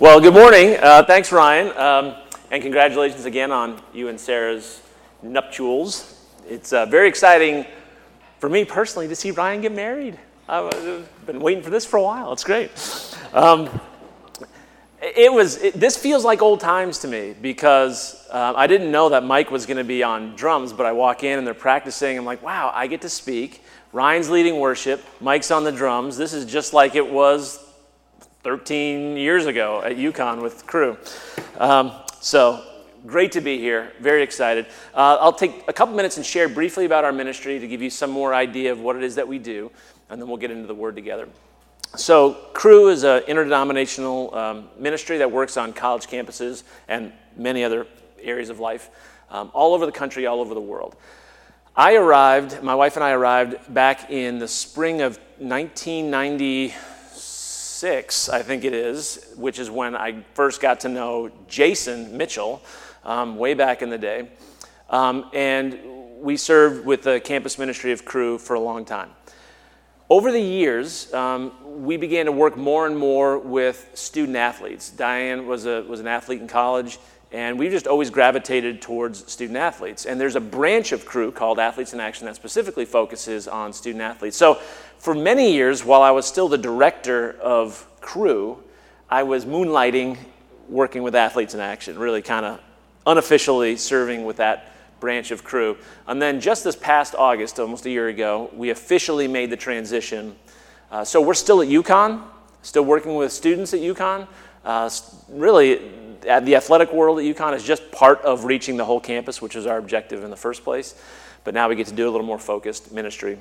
Well, good morning. Uh, thanks, Ryan. Um, and congratulations again on you and Sarah's nuptials. It's uh, very exciting for me personally to see Ryan get married. I've been waiting for this for a while. It's great. Um, it was, it, this feels like old times to me because uh, I didn't know that Mike was going to be on drums, but I walk in and they're practicing. I'm like, wow, I get to speak. Ryan's leading worship, Mike's on the drums. This is just like it was 13 years ago at UConn with Cru. Um, so great to be here. Very excited. Uh, I'll take a couple minutes and share briefly about our ministry to give you some more idea of what it is that we do, and then we'll get into the word together. So, Cru is an interdenominational um, ministry that works on college campuses and many other areas of life um, all over the country, all over the world. I arrived, my wife and I arrived back in the spring of 1990 six, I think it is, which is when I first got to know Jason Mitchell um, way back in the day. Um, and we served with the campus ministry of Cru for a long time. Over the years, um, we began to work more and more with student athletes. Diane was, a, was an athlete in college, and we've just always gravitated towards student athletes. And there's a branch of Cru called Athletes in Action that specifically focuses on student athletes. So for many years, while I was still the director of Cru, I was moonlighting working with Athletes in Action, really kind of unofficially serving with that branch of Cru. And then just this past August, almost a year ago, we officially made the transition. Uh, so we're still at UConn, still working with students at UConn. Uh, really, the athletic world at UConn is just part of reaching the whole campus, which is our objective in the first place. But now we get to do a little more focused ministry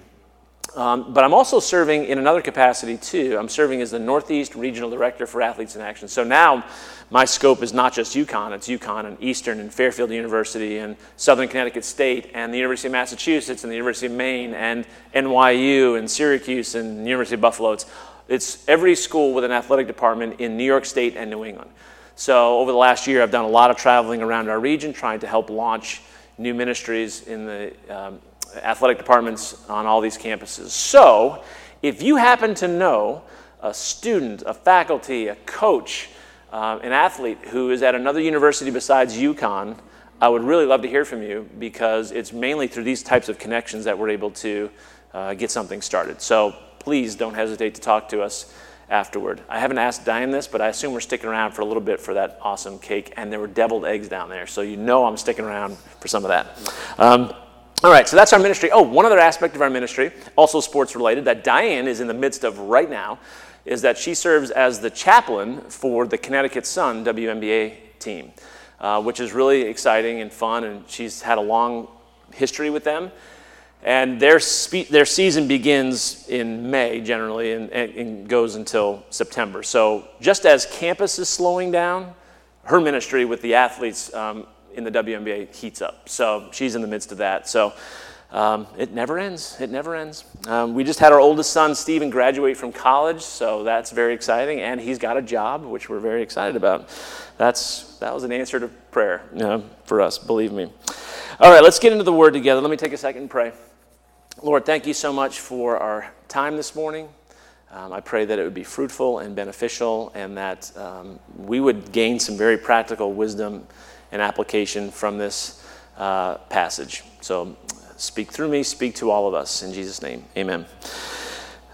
um, but I'm also serving in another capacity too. I'm serving as the Northeast Regional Director for Athletes in Action. So now my scope is not just UConn, it's UConn and Eastern and Fairfield University and Southern Connecticut State and the University of Massachusetts and the University of Maine and NYU and Syracuse and University of Buffalo. It's, it's every school with an athletic department in New York State and New England. So over the last year, I've done a lot of traveling around our region trying to help launch new ministries in the um, athletic departments on all these campuses. So, if you happen to know a student, a faculty, a coach, uh, an athlete who is at another university besides UConn, I would really love to hear from you because it's mainly through these types of connections that we're able to uh, get something started. So please don't hesitate to talk to us afterward. I haven't asked Diane this, but I assume we're sticking around for a little bit for that awesome cake, and there were deviled eggs down there, so you know I'm sticking around for some of that. Um, all right, so that's our ministry. Oh, one other aspect of our ministry, also sports related, that Diane is in the midst of right now, is that she serves as the chaplain for the Connecticut Sun WNBA team, uh, which is really exciting and fun, and she's had a long history with them. And their, spe- their season begins in May generally and, and goes until September. So, just as campus is slowing down, her ministry with the athletes um, in the WNBA heats up. So she's in the midst of that. So um, it never ends. It never ends. Um, we just had our oldest son, Steven, graduate from college, so that's very exciting. And he's got a job, which we're very excited about. That's, that was an answer to prayer you know, for us, believe me. All right, let's get into the word together. Let me take a second and pray. Lord, thank you so much for our time this morning. Um, I pray that it would be fruitful and beneficial and that um, we would gain some very practical wisdom and application from this uh, passage. So speak through me, speak to all of us. In Jesus' name, amen.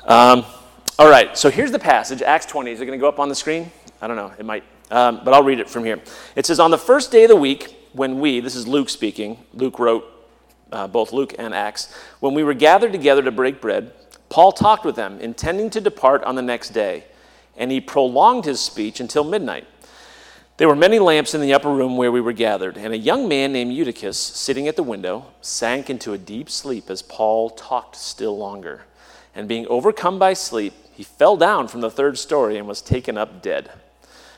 Um, all right, so here's the passage, Acts 20. Is it going to go up on the screen? I don't know, it might, um, but I'll read it from here. It says, On the first day of the week, when we, this is Luke speaking, Luke wrote uh, both Luke and Acts, when we were gathered together to break bread, Paul talked with them, intending to depart on the next day, and he prolonged his speech until midnight. There were many lamps in the upper room where we were gathered, and a young man named Eutychus, sitting at the window, sank into a deep sleep as Paul talked still longer. And being overcome by sleep, he fell down from the third story and was taken up dead.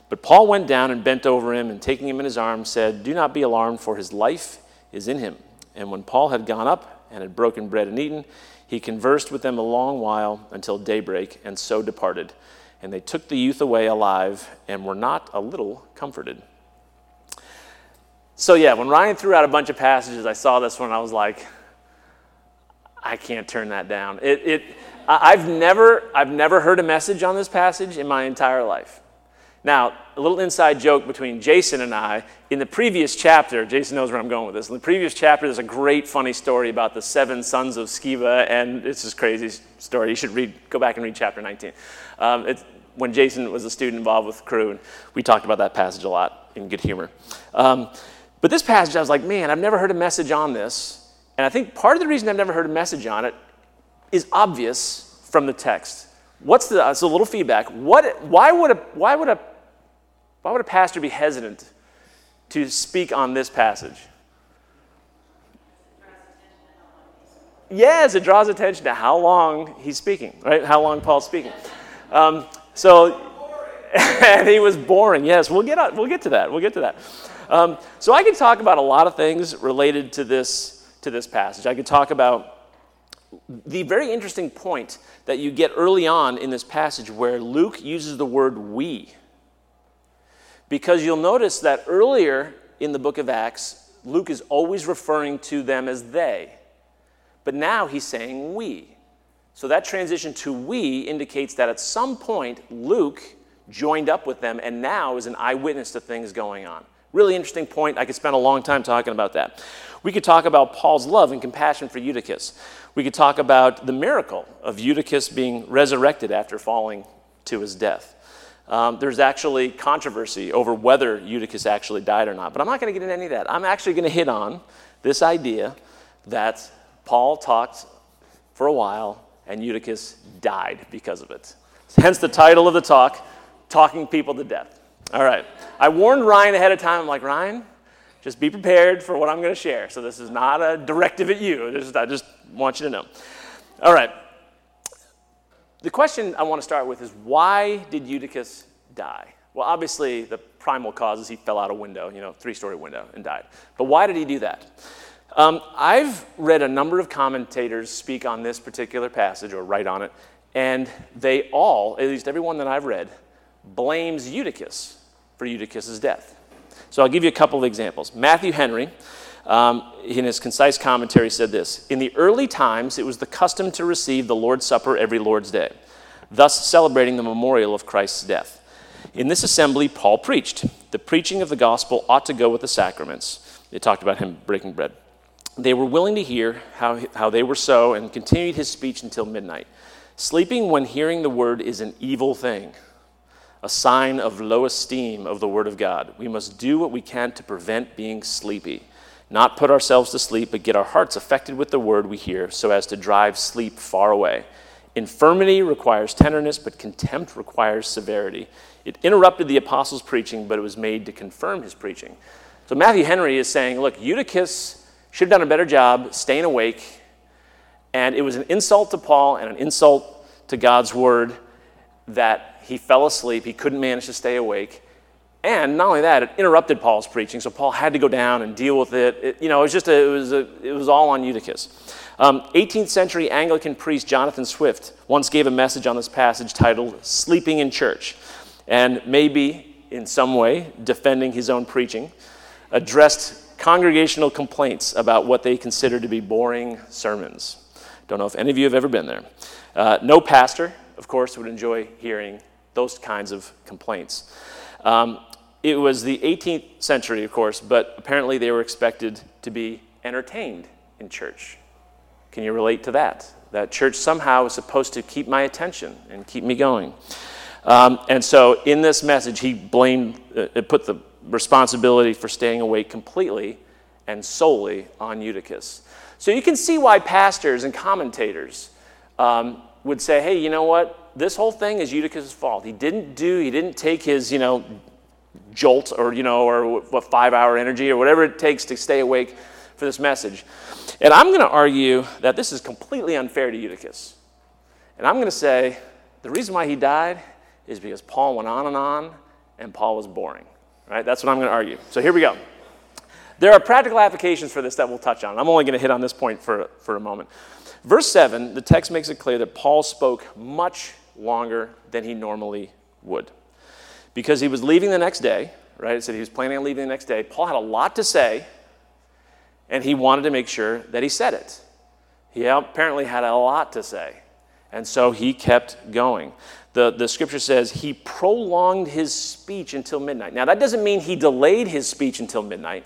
But Paul went down and bent over him, and taking him in his arms, said, Do not be alarmed, for his life is in him. And when Paul had gone up and had broken bread and eaten, he conversed with them a long while until daybreak, and so departed and they took the youth away alive and were not a little comforted. So, yeah, when Ryan threw out a bunch of passages, I saw this one, I was like, I can't turn that down. It, it, I've, never, I've never heard a message on this passage in my entire life. Now, a little inside joke between Jason and I. In the previous chapter, Jason knows where I'm going with this. In the previous chapter, there's a great funny story about the seven sons of Sceva, and it's this crazy story. You should read, go back and read chapter 19. Um, it's when Jason was a student involved with Cru, and we talked about that passage a lot in good humor. Um, but this passage, I was like, man, I've never heard a message on this. And I think part of the reason I've never heard a message on it is obvious from the text. What's the, it's a little feedback. What, why, would a, why, would a, why would a pastor be hesitant to speak on this passage? Yes, it draws attention to how long he's speaking, right? How long Paul's speaking. Um, so, and he was boring. Yes, we'll get, we'll get to that. We'll get to that. Um, so I could talk about a lot of things related to this, to this passage. I could talk about the very interesting point that you get early on in this passage where Luke uses the word we. Because you'll notice that earlier in the book of Acts, Luke is always referring to them as they. But now he's saying we. So that transition to we indicates that at some point, Luke joined up with them and now is an eyewitness to things going on. Really interesting point. I could spend a long time talking about that. We could talk about Paul's love and compassion for Eutychus. We could talk about the miracle of Eutychus being resurrected after falling to his death. Um, there's actually controversy over whether Eutychus actually died or not, but I'm not going to get into any of that. I'm actually going to hit on this idea that Paul talked for a while and Eutychus died because of it. Hence the title of the talk, Talking People to Death. All right. I warned Ryan ahead of time. I'm like, Ryan, just be prepared for what I'm going to share. So this is not a directive at you. Just, I just want you to know. All right. The question I want to start with is why did Eutychus die? Well, obviously, the primal cause is he fell out a window, you know, three story window, and died. But why did he do that? Um, I've read a number of commentators speak on this particular passage or write on it, and they all, at least everyone that I've read, blames Eutychus for Eutychus's death. So I'll give you a couple of examples. Matthew Henry, um, in his concise commentary, said this In the early times, it was the custom to receive the Lord's Supper every Lord's Day, thus celebrating the memorial of Christ's death. In this assembly, Paul preached. The preaching of the gospel ought to go with the sacraments. They talked about him breaking bread. They were willing to hear how, how they were so and continued his speech until midnight. Sleeping when hearing the word is an evil thing, a sign of low esteem of the word of God. We must do what we can to prevent being sleepy, not put ourselves to sleep, but get our hearts affected with the word we hear so as to drive sleep far away. Infirmity requires tenderness, but contempt requires severity. It interrupted the apostles' preaching, but it was made to confirm his preaching. So Matthew Henry is saying, look, Eutychus should have done a better job staying awake. And it was an insult to Paul and an insult to God's word that he fell asleep. He couldn't manage to stay awake. And not only that, it interrupted Paul's preaching, so Paul had to go down and deal with it. it you know, it was just a, it was a, it was all on Eutychus. Um, 18th century Anglican priest Jonathan Swift once gave a message on this passage titled "Sleeping in Church," and maybe in some way defending his own preaching, addressed congregational complaints about what they considered to be boring sermons. Don't know if any of you have ever been there. Uh, no pastor, of course, would enjoy hearing those kinds of complaints. Um, it was the 18th century, of course, but apparently they were expected to be entertained in church. Can you relate to that? That church somehow is supposed to keep my attention and keep me going. Um, and so in this message, he blamed, uh, put the responsibility for staying awake completely and solely on Eutychus. So you can see why pastors and commentators um, would say, hey, you know what? This whole thing is Eutychus' fault. He didn't do, he didn't take his, you know, jolt or, you know, or what five hour energy or whatever it takes to stay awake for this message. And I'm going to argue that this is completely unfair to Eutychus. And I'm going to say the reason why he died is because Paul went on and on and Paul was boring. Right? That's what I'm going to argue. So here we go. There are practical applications for this that we'll touch on. I'm only going to hit on this point for, for a moment. Verse 7, the text makes it clear that Paul spoke much longer than he normally would. Because he was leaving the next day, right? It said he was planning on leaving the next day. Paul had a lot to say, and he wanted to make sure that he said it. He apparently had a lot to say. And so he kept going. The, the scripture says he prolonged his speech until midnight. Now, that doesn't mean he delayed his speech until midnight.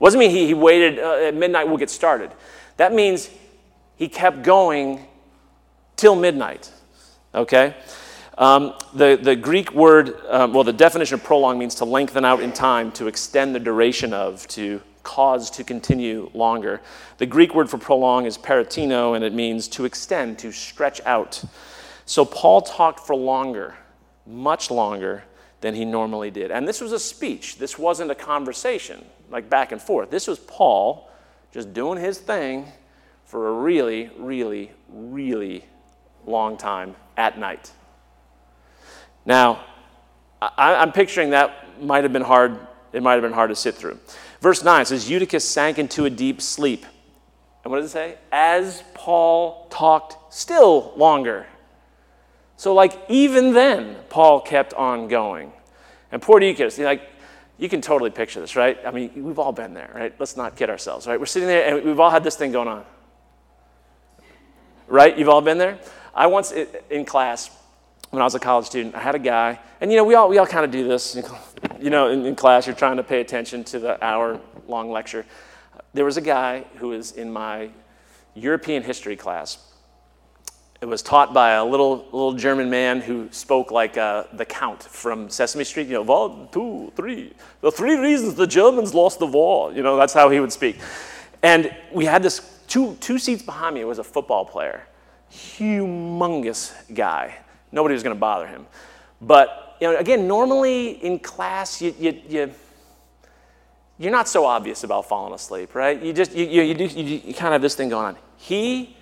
It doesn't mean he, he waited uh, at midnight, we'll get started. That means he kept going till midnight. Okay? Um, the, the Greek word, um, well, the definition of prolong means to lengthen out in time, to extend the duration of, to cause to continue longer. The Greek word for prolong is peritino, and it means to extend, to stretch out. So Paul talked for longer, much longer than he normally did. And this was a speech, this wasn't a conversation, like back and forth. This was Paul just doing his thing for a really, really, really long time at night. Now, I, am picturing that might have been hard. It might have been hard to sit through. Verse 9 says, Eutychus sank into a deep sleep. And what does it say? As Paul talked still longer. So, like, even then, Paul kept on going. And poor Eutychus, like, you can totally picture this, right? I mean, we've all been there, right? Let's not kid ourselves, right? We're sitting there and we've all had this thing going on. Right? You've all been there? I once in class, when I was a college student, I had a guy, and you know, we all, we all kind of do this. You know, in, in class, you're trying to pay attention to the hour long lecture. There was a guy who was in my European history class. It was taught by a little, little German man who spoke like uh, the Count from Sesame Street. You know, one, two, three. The three reasons the Germans lost the war. You know, that's how he would speak. And we had this two, two seats behind me was a football player, humongous guy. Nobody was going to bother him. But you know, again, normally in class, you, you, you you're not so obvious about falling asleep, right? You just, you, you, you, do, you, you kind of have this thing going on. He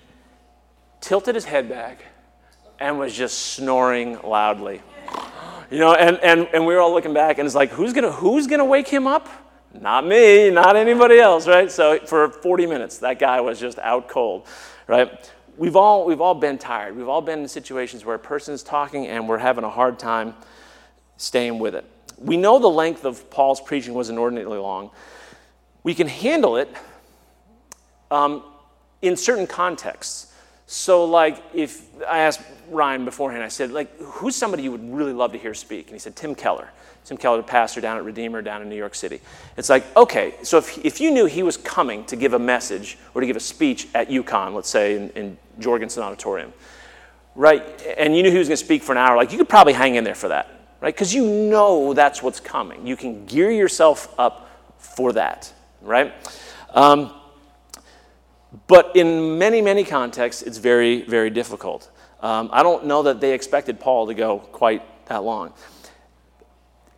tilted his head back and was just snoring loudly. You know, and, and, and we were all looking back, and it's like, who's gonna, who's gonna wake him up? Not me, not anybody else, right? So for 40 minutes, that guy was just out cold, right? We've all, we've all been tired. We've all been in situations where a person is talking and we're having a hard time staying with it. We know the length of Paul's preaching was inordinately long. We can handle it um, in certain contexts. So, like, if I asked Ryan beforehand, I said, like, who's somebody you would really love to hear speak? And he said, Tim Keller. Tim Keller, pastor down at Redeemer down in New York City. It's like, okay, so if, if you knew he was coming to give a message or to give a speech at UConn, let's say in, in Jorgensen Auditorium, right, and you knew he was going to speak for an hour, like, you could probably hang in there for that, right? Because you know that's what's coming. You can gear yourself up for that, right? Um, but in many, many contexts, it's very, very difficult. Um, I don't know that they expected Paul to go quite that long.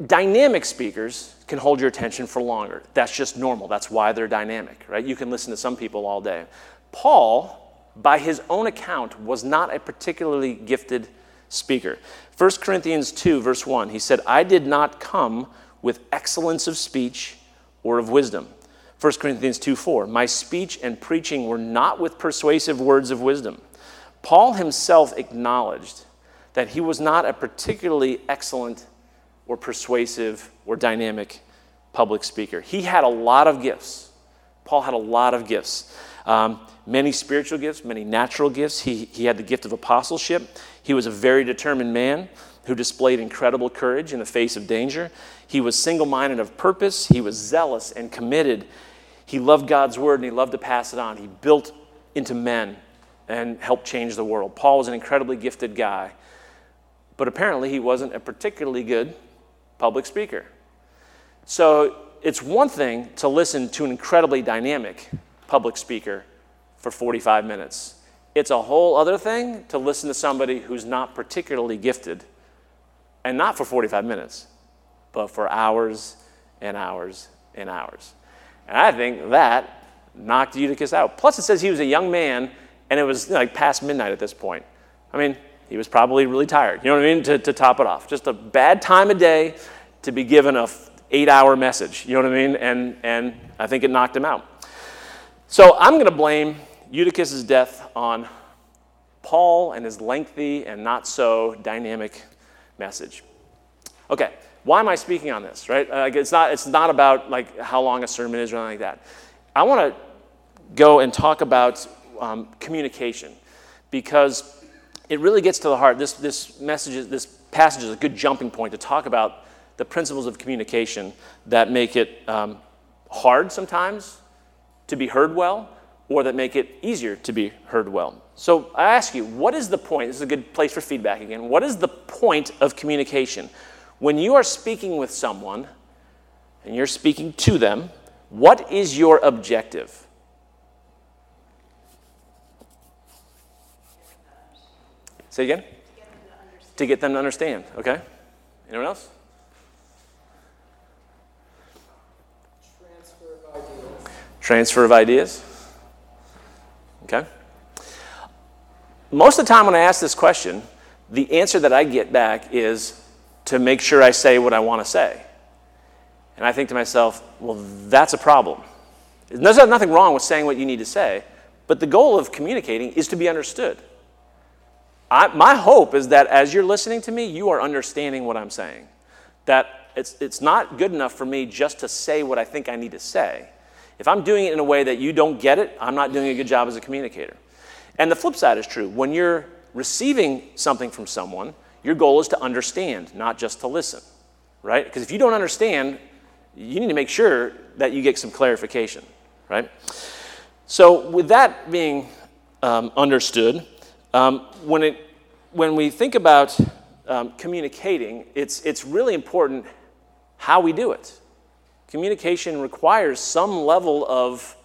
Dynamic speakers can hold your attention for longer. That's just normal. That's why they're dynamic, right? You can listen to some people all day. Paul, by his own account, was not a particularly gifted speaker. 1 Corinthians 2, verse 1, he said, I did not come with excellence of speech or of wisdom 1 Corinthians 2 4, my speech and preaching were not with persuasive words of wisdom. Paul himself acknowledged that he was not a particularly excellent or persuasive or dynamic public speaker. He had a lot of gifts. Paul had a lot of gifts. Um, many spiritual gifts, many natural gifts. He, he had the gift of apostleship. He was a very determined man who displayed incredible courage in the face of danger. He was single minded of purpose. He was zealous and committed he loved God's word and he loved to pass it on. He built into men and helped change the world. Paul was an incredibly gifted guy, but apparently he wasn't a particularly good public speaker. So it's one thing to listen to an incredibly dynamic public speaker for 45 minutes. It's a whole other thing to listen to somebody who's not particularly gifted, and not for 45 minutes, but for hours and hours and hours. And I think that knocked Eutychus out. Plus, it says he was a young man, and it was like past midnight at this point. I mean, he was probably really tired. You know what I mean? To, to top it off, just a bad time of day to be given a eight-hour message. You know what I mean? And and I think it knocked him out. So I'm going to blame Eutychus's death on Paul and his lengthy and not so dynamic message. Okay, why am I speaking on this, right? It's, not, it's not about like how long a sermon is or anything like that. I want to go and talk about um, communication because it really gets to the heart. This, this message, is, this passage is a good jumping point to talk about the principles of communication that make it um, hard sometimes to be heard well, or that make it easier to be heard well. So I ask you, what is the point? This is a good place for feedback again. What is the point of communication? When you are speaking with someone and you're speaking to them, what is your objective? Say again? To get them to understand. Okay. Anyone else? Transfer of ideas. Transfer of ideas. Okay. Most of the time when I ask this question, the answer that I get back is to make sure I say what I want to say. And I think to myself, well, that's a problem. There's nothing wrong with saying what you need to say, but the goal of communicating is to be understood. I, my hope is that as you're listening to me, you are understanding what I'm saying. That it's, it's not good enough for me just to say what I think I need to say. If I'm doing it in a way that you don't get it, I'm not doing a good job as a communicator. And the flip side is true. When you're receiving something from someone, your goal is to understand, not just to listen, right? Because if you don't understand, you need to make sure that you get some clarification, right? So, with that being um, understood, um, when, it, when we think about um, communicating, it's, it's really important how we do it. Communication requires some level of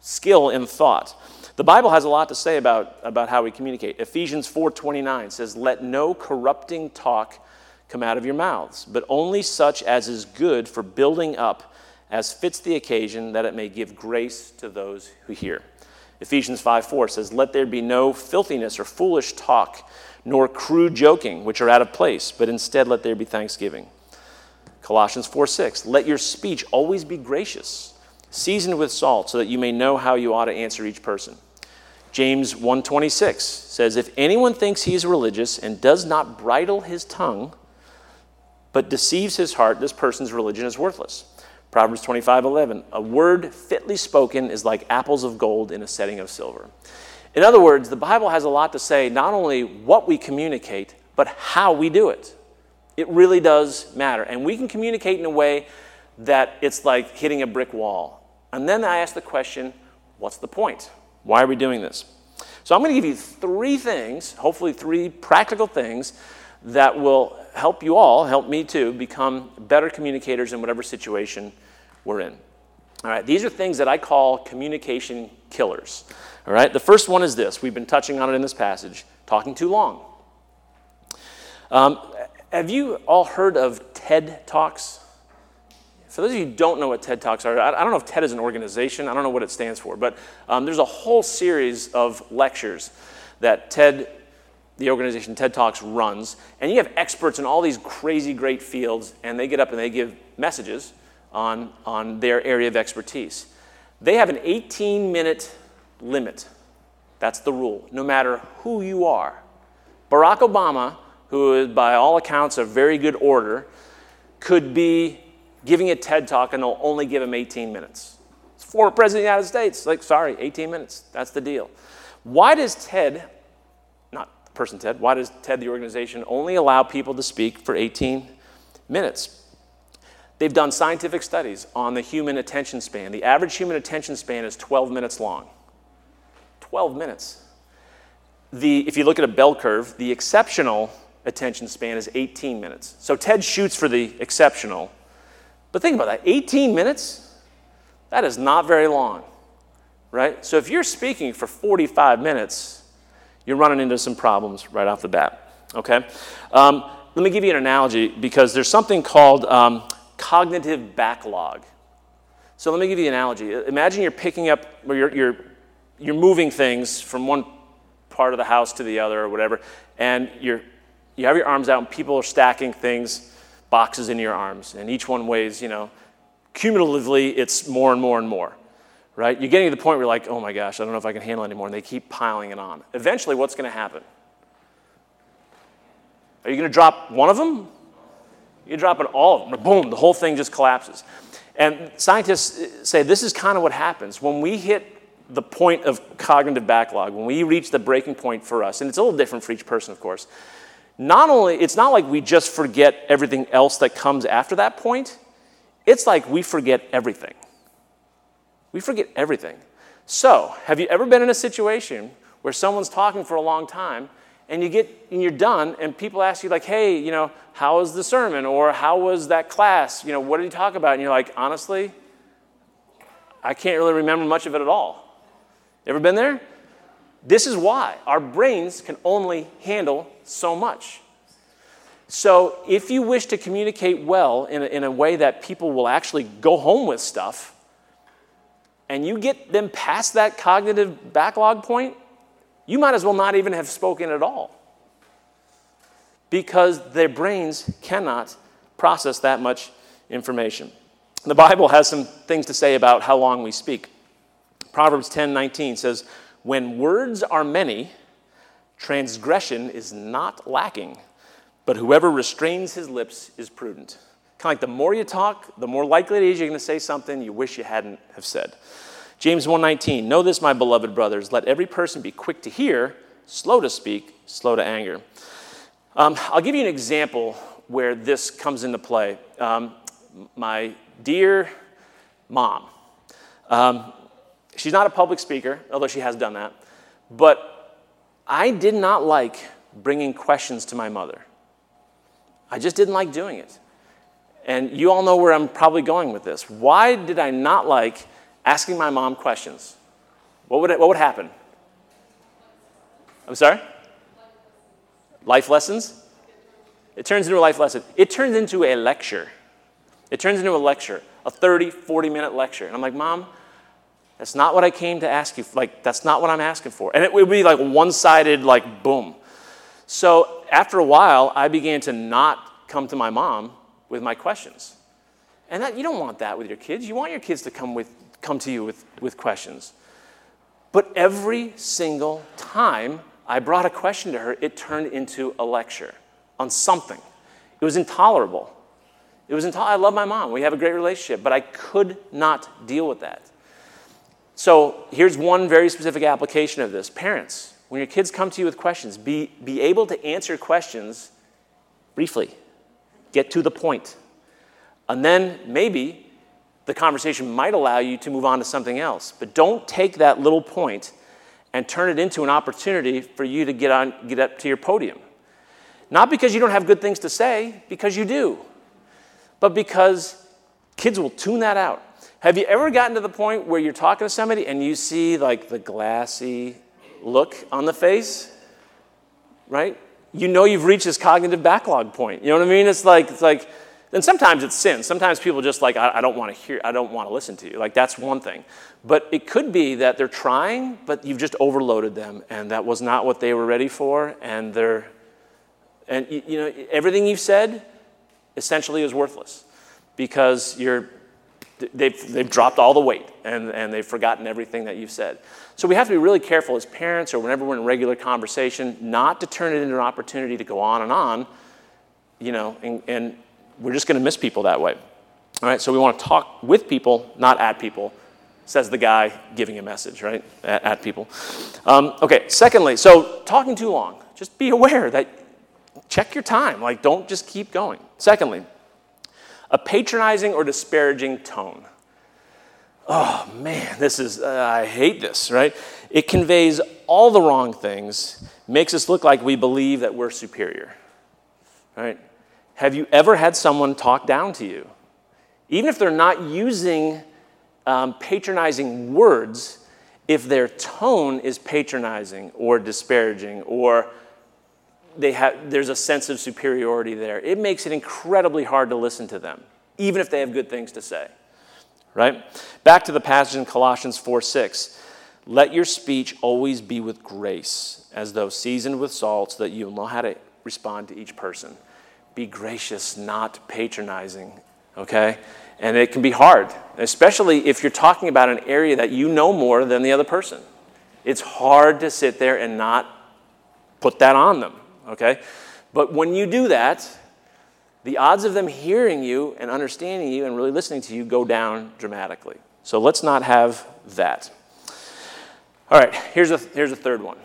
skill and thought. The Bible has a lot to say about, about how we communicate. Ephesians 4:29 says, "Let no corrupting talk come out of your mouths, but only such as is good for building up as fits the occasion that it may give grace to those who hear." Ephesians 5:4 says, "Let there be no filthiness or foolish talk, nor crude joking, which are out of place, but instead let there be thanksgiving." Colossians 4 6, let your speech always be gracious, seasoned with salt, so that you may know how you ought to answer each person. James 1:26 says, If anyone thinks he is religious and does not bridle his tongue, but deceives his heart, this person's religion is worthless. Proverbs 25:11, a word fitly spoken is like apples of gold in a setting of silver. In other words, the Bible has a lot to say not only what we communicate, but how we do it. It really does matter. And we can communicate in a way that it's like hitting a brick wall. And then I ask the question what's the point? Why are we doing this? So I'm going to give you three things, hopefully, three practical things that will help you all, help me too, become better communicators in whatever situation we're in. All right, these are things that I call communication killers. All right, the first one is this we've been touching on it in this passage talking too long. Um, have you all heard of TED Talks? For those of you who don't know what TED Talks are, I don't know if TED is an organization, I don't know what it stands for, but um, there's a whole series of lectures that TED, the organization TED Talks, runs. And you have experts in all these crazy great fields, and they get up and they give messages on, on their area of expertise. They have an 18 minute limit. That's the rule, no matter who you are. Barack Obama who is, by all accounts, a very good orator, could be giving a TED talk and they'll only give him 18 minutes. It's former president of the United States. Like, sorry, 18 minutes. That's the deal. Why does TED, person TED, why does TED, the organization, only allow people to speak for 18 minutes? They've done scientific studies on the human attention span. The average human attention span is 12 minutes long. 12 minutes. The, if you look at a bell curve, the exceptional attention span is 18 minutes. So TED shoots for the exceptional. But think about that 18 minutes? That is not very long, right? So if you're speaking for 45 minutes, you're running into some problems right off the bat, okay? Um, let me give you an analogy because there's something called um, cognitive backlog. So let me give you an analogy. Imagine you're picking up, or you're, you're, you're moving things from one part of the house to the other or whatever, and you're you have your arms out and people are stacking things, boxes in your arms, and each one weighs, you know, cumulatively it's more and more and more, right? You're getting to the point where you're like, oh my gosh, I don't know if I can handle anymore, and they keep piling it on. Eventually, what's going to happen? Are you going to drop one of them? You're dropping all of them. Boom, the whole thing just collapses. And scientists uh, say this is kind of what happens. When we hit the point of cognitive backlog, when we reach the breaking point for us, and it's a little different for each person, of course, not only, it's not like we just forget everything else that comes after that point, it's like we forget everything. We forget everything. So, have you ever been in a situation where someone's talking for a long time and you get and you're done and people ask you like hey you know how was the sermon? or how was that class? You know what did he talk about? And you're like honestly i can't really remember much of it at all. Ever been there? This is why our brains can only handle so much. So if you wish to communicate well in a, in a way that people will actually go home with stuff and you get them past that cognitive backlog point you might as well not even have spoken at all because their brains cannot process that much information. The Bible has some things to say about how long we speak. Proverbs 10 19 says, When words are many, transgression is not lacking, but whoever restrains his lips is prudent. Kind of like the more you talk, the more likely it is you're going to say something you wish you hadn't have said. James 1:19 Know this my beloved brothers let every person be quick to hear slow to speak slow to anger. Um, I'll give you an example where this comes into play. Um, my dear mom um, she's not a public speaker although she has done that but I did not like bringing questions to my mother. I just didn't like doing it and you all know where I'm probably going with this why did I not like asking my mom questions, what would, it, what would happen? I'm sorry? Life lessons? It turns into a life lesson. It turns into a lecture. It turns into a lecture, a 30, 40 minute lecture. And I'm like, Mom, that's not what I came to ask you. Like, that's not what I'm asking for. And it would be like one sided, like, boom. So after a while, I began to not come to my mom with my questions. And that, you don't want that with your kids. You want your kids to come with come to you with, with questions. But every single time I brought a question to her, it turned into a lecture on something. It was intolerable. It was intolerable. I love my mom. We have a great relationship, but I could not deal with that. So here's one very specific application of this. Parents, when your kids come to you with questions, be, be able to answer questions briefly, get to the point. And then maybe the conversation might allow you to move on to something else. But don't take that little point and turn it into an opportunity for you to get, on, get up to your podium. Not because you don't have good things to say, because you do, but because kids will tune that out. Have you ever gotten to the point where you're talking to somebody and you see like the glassy look on the face? Right? You know you've reached this cognitive backlog point. You know what I mean? It's like, it's like, and sometimes it's sin. Sometimes people just like, I, I don't want to hear, I don't want to listen to you. Like that's one thing. But it could be that they're trying, but you've just overloaded them, and that was not what they were ready for, and they're, and you, you know, everything you've said essentially is worthless because you're, they've, they've dropped all the weight and, and they've forgotten everything that you've said. So we have to be really careful as parents or whenever we're in regular conversation not to turn it into an opportunity to go on and on, you know, and, and we're just going to miss people that way. All right, so we want to talk with people, not at people, says the guy giving a message, right? At, at people. Um, okay, secondly, so talking too long, just be aware that check your time. Like, don't just keep going. Secondly, a patronizing or disparaging tone. Oh man, this is, uh, I hate this, right? It conveys all the wrong things, makes us look like we believe that we're superior, right? Have you ever had someone talk down to you? Even if they're not using um, patronizing words, if their tone is patronizing or disparaging or they have, there's a sense of superiority there, it makes it incredibly hard to listen to them, even if they have good things to say. Right? Back to the passage in Colossians 4 6. Let your speech always be with grace, as though seasoned with salt, so that you'll know how to respond to each person be gracious, not patronizing, okay? And it can be hard, especially if you're talking about an area that you know more than the other person. It's hard to sit there and not put that on them, okay? But when you do that, the odds of them hearing you and understanding you and really listening to you go down dramatically. So let's not have that. All right, here's a, here's a third one.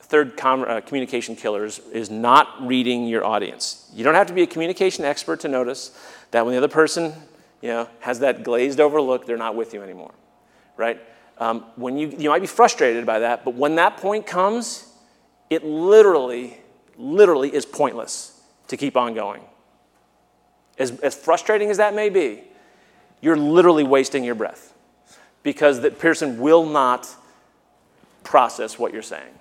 Third com- uh, communication killer is, is not reading your audience. You don't have to be a communication expert to notice that when the other person you know, has that glazed over look, they're not with you anymore, right? Um, when you, you might be frustrated by that, but when that point comes, it literally, literally is pointless to keep on going. As, as frustrating as that may be, you're literally wasting your breath because that person will not process what you're saying,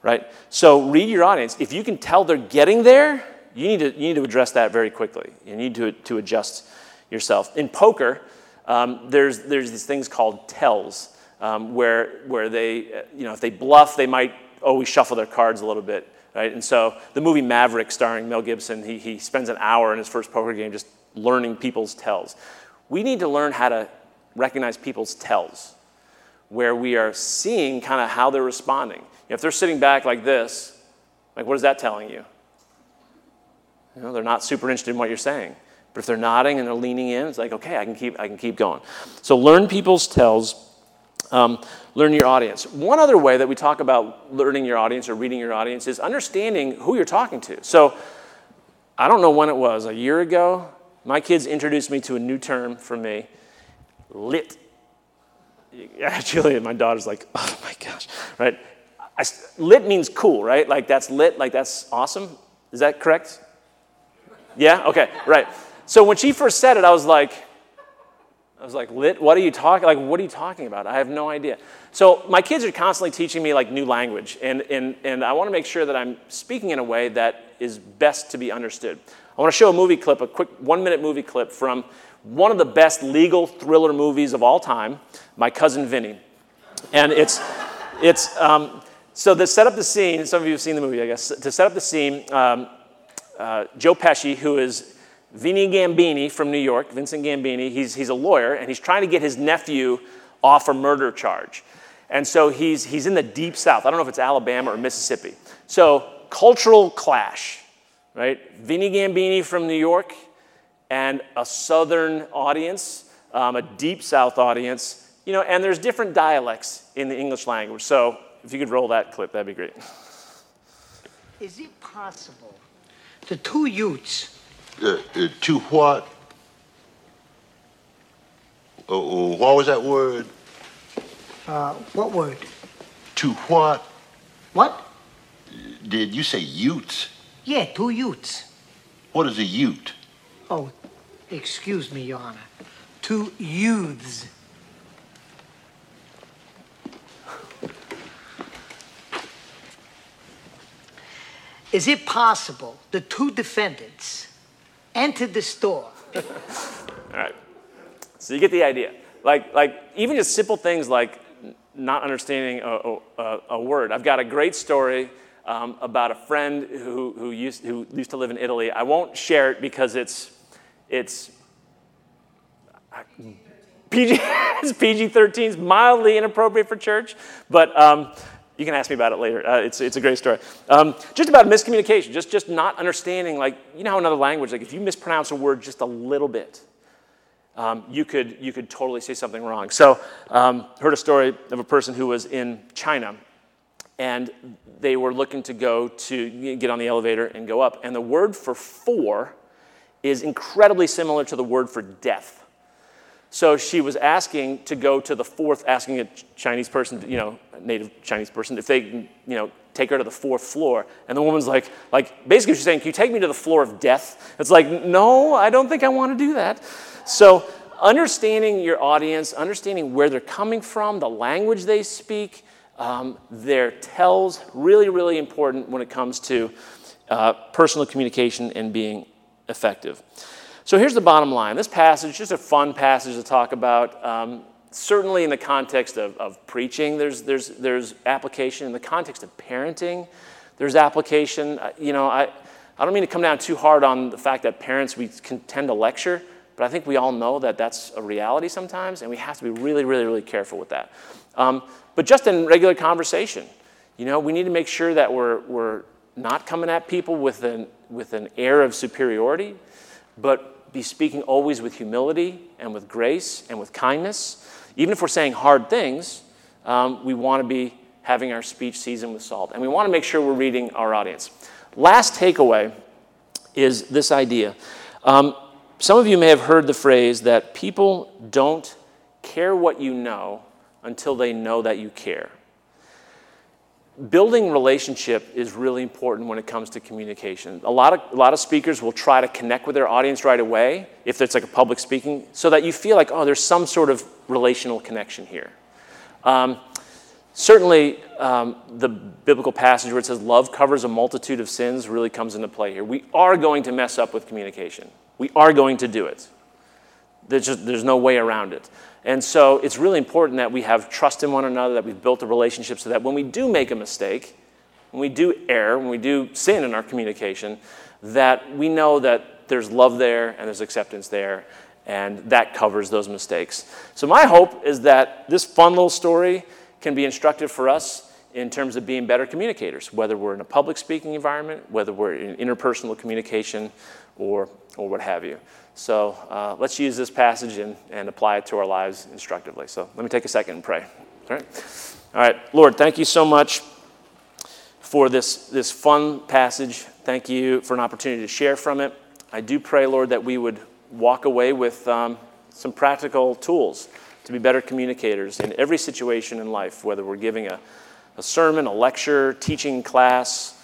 right? So read your audience. If you can tell they're getting there, you need to, you need to address that very quickly. You need to, to adjust yourself. In poker, um, there's, there's these things called tells, um, where, where they, uh, you know, if they bluff, they might Oh, always shuffle their cards a little bit, right? And so the movie Maverick, starring Mel Gibson, he, he spends an hour in his first poker game just learning people's tells. We need to learn how to recognize people's tells, where we are seeing kind of how they're responding. You know, if they're sitting back like this, like what is that telling you? You know, they're not super interested in what you're saying. But if they're nodding and they're leaning in, it's like, okay, I can keep, I can keep going. So learn people's tells. Um, learn your audience. One other way that we talk about learning your audience or reading your audience is understanding who you're talking to. So I don't know when it was, a year ago, my kids introduced me to a new term for me lit. Actually, my daughter's like, oh my gosh, right? I, lit means cool, right? Like that's lit, like that's awesome. Is that correct? Yeah? Okay, right. So when she first said it, I was like, I was like, lit? What are you talking? Like, what are you talking about? I have no idea. So my kids are constantly teaching me like new language, and, and, and I want to make sure that I'm speaking in a way that is best to be understood. I want to show a movie clip, a quick one minute movie clip from one of the best legal thriller movies of all time, My Cousin Vinny. And it's, it's um, so to set up the scene, some of you have seen the movie, I guess. To set up the scene, um, uh, Joe Pesci, who is Vinny Gambini from New York, Vincent Gambini, he's, he's a lawyer and he's trying to get his nephew off a murder charge. And so he's, he's in the deep south. I don't know if it's Alabama or Mississippi. So, cultural clash, right? Vinny Gambini from New York and a southern audience, um, a deep south audience, you know, and there's different dialects in the English language. So, if you could roll that clip, that'd be great. Is it possible the two youths uh, uh, to what? Uh, uh, what was that word? Uh, what word? To what? What? Did you say Utes? Yeah, two youths. What is a Ute? Oh, excuse me, Your Honor. Two youths. Is it possible the two defendants entered the store? All right. So you get the idea. Like, like even just simple things like not understanding a, a, a word. I've got a great story um, about a friend who, who, used, who used to live in Italy. I won't share it because it's, it's PG, it's PG-13 is mildly inappropriate for church, but um, you can ask me about it later. Uh, it's, it's a great story. Um, just about miscommunication, just, just not understanding, like, you know how another language, like if you mispronounce a word just a little bit, um, you, could, you could totally say something wrong. So, um, heard a story of a person who was in China, and they were looking to go to get on the elevator and go up, and the word for four is incredibly similar to the word for death. So she was asking to go to the fourth, asking a Chinese person, you know, a native Chinese person, if they, you know, take her to the fourth floor. And the woman's like, like basically she's saying, can you take me to the floor of death? It's like, no, I don't think I want to do that. So understanding your audience, understanding where they're coming from, the language they speak, um, their tells, really, really important when it comes to uh, personal communication and being effective. So here's the bottom line. This passage, just a fun passage to talk about. Um, certainly in the context of, of preaching, there's, there's, there's application. In the context of parenting, there's application. Uh, you know, I, I don't mean to come down too hard on the fact that parents, we can tend to lecture, but I think we all know that that's a reality sometimes, and we have to be really, really, really careful with that. Um, but just in regular conversation, you know, we need to make sure that we're, we're not coming at people with an, with an air of superiority, but be speaking always with humility and with grace and with kindness. Even if we're saying hard things, um, we want to be having our speech seasoned with salt. And we want to make sure we're reading our audience. Last takeaway is this idea. Um, some of you may have heard the phrase that people don't care what you know until they know that you care. Building relationship is really important when it comes to communication. A lot, of, a lot of speakers will try to connect with their audience right away, if it's like a public speaking, so that you feel like, oh, there's some sort of relational connection here. Um, certainly, um, the biblical passage where it says love covers a multitude of sins really comes into play here. We are going to mess up with communication, we are going to do it. There's, just, there's no way around it. And so it's really important that we have trust in one another, that we've built a relationship so that when we do make a mistake, when we do err, when we do sin in our communication, that we know that there's love there and there's acceptance there, and that covers those mistakes. So, my hope is that this fun little story can be instructive for us in terms of being better communicators, whether we're in a public speaking environment, whether we're in interpersonal communication, or, or what have you. So uh, let's use this passage and, and apply it to our lives instructively. So let me take a second and pray. All right? All right, Lord, thank you so much for this, this fun passage. Thank you for an opportunity to share from it. I do pray, Lord, that we would walk away with um, some practical tools to be better communicators in every situation in life, whether we're giving a, a sermon, a lecture, teaching class,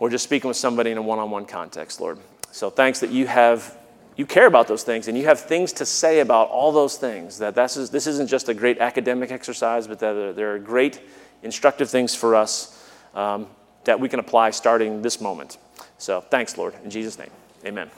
or just speaking with somebody in a one on one context, Lord. So thanks that you have you care about those things and you have things to say about all those things. That this, is, this isn't just a great academic exercise, but that there are great instructive things for us um, that we can apply starting this moment. So thanks, Lord. In Jesus' name, amen.